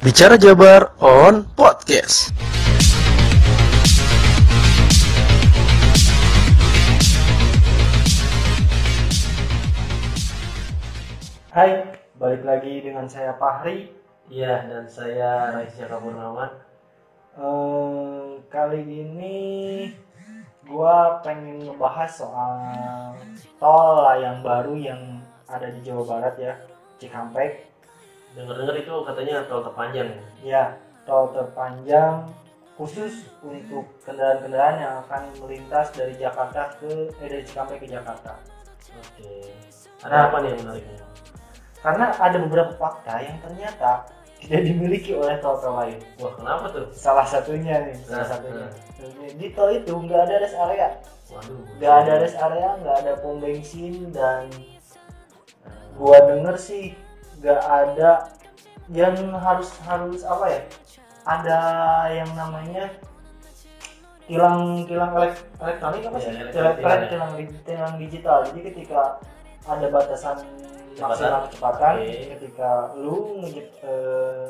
Bicara Jabar on Podcast. Hai, balik lagi dengan saya Fahri. Iya, dan saya Raisya Kapurnawan. Eh, kali ini gua pengen ngebahas soal tol layang baru yang ada di Jawa Barat ya, Cikampek. Dengar-dengar itu katanya tol terpanjang ya. Tol terpanjang khusus untuk kendaraan-kendaraan yang akan melintas dari Jakarta ke eh, dari Cikampek ke Jakarta. Oke. Nah. Ada apa nih yang menariknya? Karena ada beberapa fakta yang ternyata tidak dimiliki oleh tol-tol lain. Wah, kenapa tuh? Salah satunya nih, salah Nah, satunya. Di tol itu nggak ada rest area, Waduh. nggak ada rest area, nggak ada pom bensin dan gua denger sih nggak ada yang harus harus apa ya? Ada yang namanya tilang tilang elek- elektronik apa Iya, sih? elektronik Tilang, tilang ya. tilang, tilang digital. Jadi ketika ada batasan maksimal kecepatan, Oke. ketika lu ngejep eh,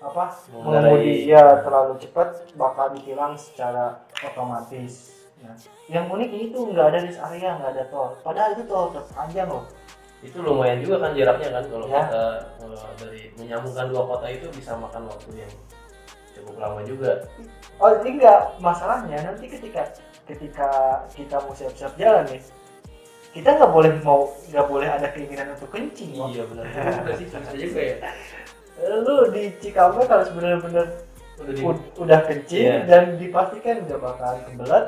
apa mengemudi ya terlalu cepat bakal ditilang secara otomatis. Nah, yang unik itu nggak ada rest area, nggak ada tol. Padahal itu tol terpanjang loh. Itu lumayan juga kan jaraknya kan kalau Ya. kita eh, dari menyambungkan dua kota itu bisa makan waktu yang cukup lama juga. Oh ini nggak masalahnya nanti ketika ketika kita mau siap-siap jalan nih, kita nggak boleh mau nggak boleh ada keinginan untuk kencing. Iya benar juga sih, bisa juga ya. Lu di Cikampek harus benar-benar Udah di ud- udah kencing Iya. dan dipastikan nggak bakalan kebelet.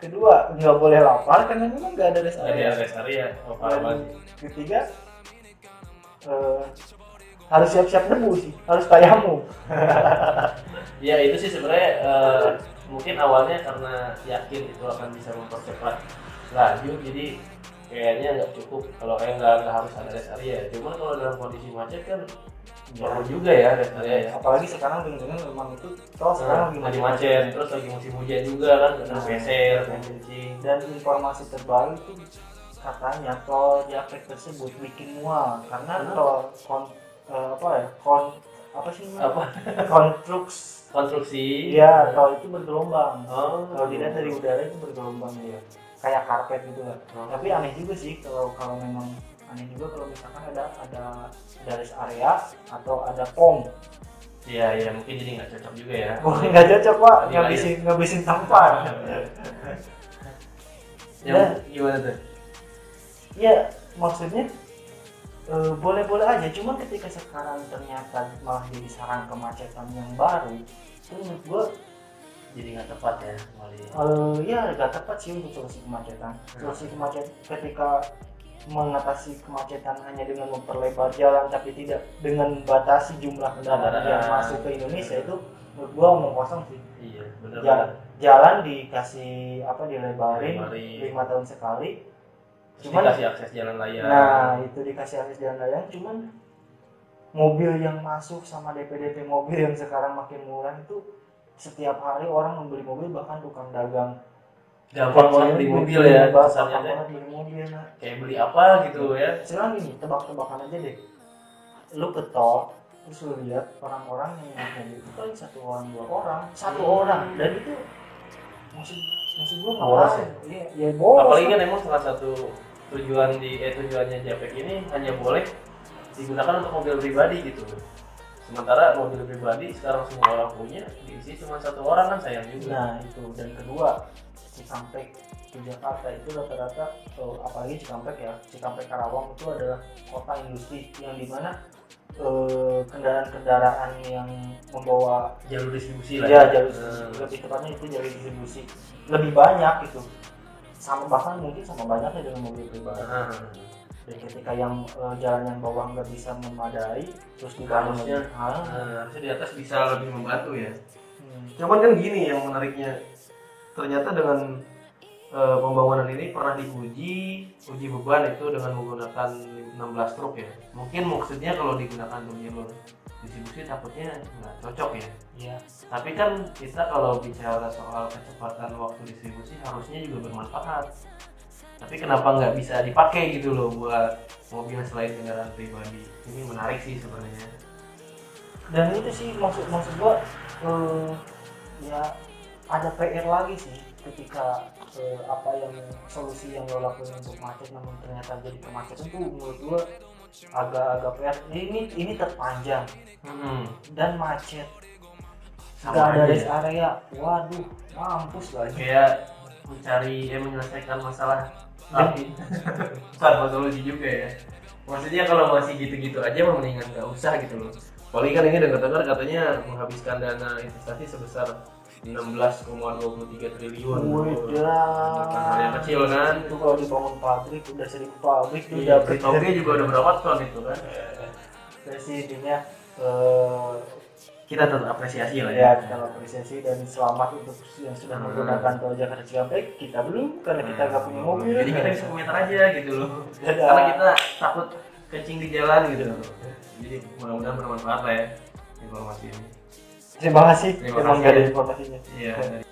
Kedua nggak boleh lapar karena memang nggak ada rest nggak ada area. rest area. Oh, parah Dan banget. ketiga eh, harus siap-siap debu sih, harus tayamum. Ya itu sih sebenarnya eh, mungkin awalnya karena yakin itu akan bisa mempercepat laju jadi kayaknya nggak cukup kalau eh nggak nggak harus ada rest area. Cuman kalau dalam kondisi macet kan perlu juga ya area ya. Apalagi sekarang dengan memang itu tol sekarang Sekarang lagi macet, terus lagi musim hujan juga kan, kena Nah. geser, kencing. dan informasi terbaru itu katanya tol Japek tersebut bikin mual karena Kenapa? tol kon, eh, apa ya kon apa sih? Apa konstruks konstruksi? iya tol itu bergelombang Oh, kalau dilihat dari udara itu bergelombang ya kayak karpet gitu lah Oh. tapi aneh juga sih kalau kalau memang aneh juga kalau misalkan ada ada rest area atau ada pom Iya, iya mungkin jadi nggak cocok juga ya. Wah, nggak cocok pak ngabisin ngabisin tempat Yang gimana tuh? ya maksudnya eh, boleh-boleh aja cuman ketika sekarang ternyata malah jadi sarang kemacetan yang baru itu menurut gua Jadi nggak tepat ya eh, ya gak tepat sih untuk solusi kemacetan. Solusi kemacetan ketika mengatasi kemacetan hanya dengan memperlebar jalan tapi tidak dengan batasi jumlah kendaraan yang masuk ke Indonesia itu menurut gua omong kosong sih. Iya, benar. Ja- jalan dikasih apa dilebarin lima tahun sekali. Cuman- dikasih akses jalan layang. Nah itu dikasih akses jalan layang cuman mobil yang masuk sama DP-DP mobil yang sekarang makin murah itu setiap hari orang membeli mobil bahkan tukang dagang gampang banget beli mobil ya. teh. banget beli mobil nah. kayak beli apa gitu ya. sekarang gini tebak-tebakan aja deh lu ke tol terus lu lihat orang-orang yang naik mobil itu paling satu orang dua orang satu Hmm. orang dan itu maksud maksud gua Boros ngapain iya ya boros Apalagi lah. kan emang salah satu tujuan di eh tujuannya Japek ini hanya boleh digunakan untuk mobil pribadi gitu. Sementara mobil pribadi sekarang semua orang punya diisi cuma satu orang kan sayang juga. Nah itu dan kedua Cikampek ke Jakarta itu rata-rata oh, apalagi Cikampek ya Cikampek Karawang itu adalah kota industri yang di mana eh, kendaraan-kendaraan yang membawa jalur distribusi lah. ya jalur Hmm. lebih tepatnya itu jalur distribusi lebih banyak itu sama bahkan mungkin sama banyaknya dengan mobil pribadi Nah, dan ketika yang eh, jalan yang bawah nggak bisa memadai terus dibangun Harusnya. Ah, nah, harusnya di atas bisa lebih membantu ya. hmm. Cuman kan gini yang menariknya ternyata dengan eh, pembangunan ini pernah diuji uji beban itu dengan menggunakan 16 truk ya. Mungkin maksudnya kalau digunakan untuk jalur distribusi takutnya nggak cocok ya. Iya. Tapi kan kita kalau bicara soal kecepatan waktu distribusi harusnya juga bermanfaat. Tapi kenapa nggak bisa dipakai gitu loh buat mobil selain kendaraan pribadi? Ini menarik sih sebenarnya. dan itu sih maksud maksud gua eh, ya ada PR lagi sih ketika eh, apa yang solusi yang lo lakuin untuk macet namun ternyata jadi kemacetan tuh menurut gua agak-agak PR ini ini terpanjang Hmm. dan macet Sama nggak ada rest area waduh mampus lagi kayak mencari eh menyelesaikan masalah. Tapi tanpa solusi juga ya. Maksudnya kalau masih gitu-gitu aja mah mendingan nggak usah gitu loh. Apalagi kan ini dengar-dengar katanya menghabiskan dana investasi sebesar 16,23 triliun. Wadah. Bukan hal yang kecil kan? Itu kalau dibangun pabrik udah seribu pabrik Iya, dapet Toge juga udah berapa ton itu kan? Saya sih eh, kita tetap apresiasi lah ya. kita apresiasi dan selamat untuk yang sudah Hmm. menggunakan tol Jakarta Cikampek. Kita belum karena kita nggak punya mobil. Jadi kita bisa komentar aja gitu loh. Dadah. karena kita takut kencing di jalan gitu. Loh jadi mudah-mudahan bermanfaat lah ya informasi ini. Terima kasih. Terima kasih. ada ya. informasinya. Iya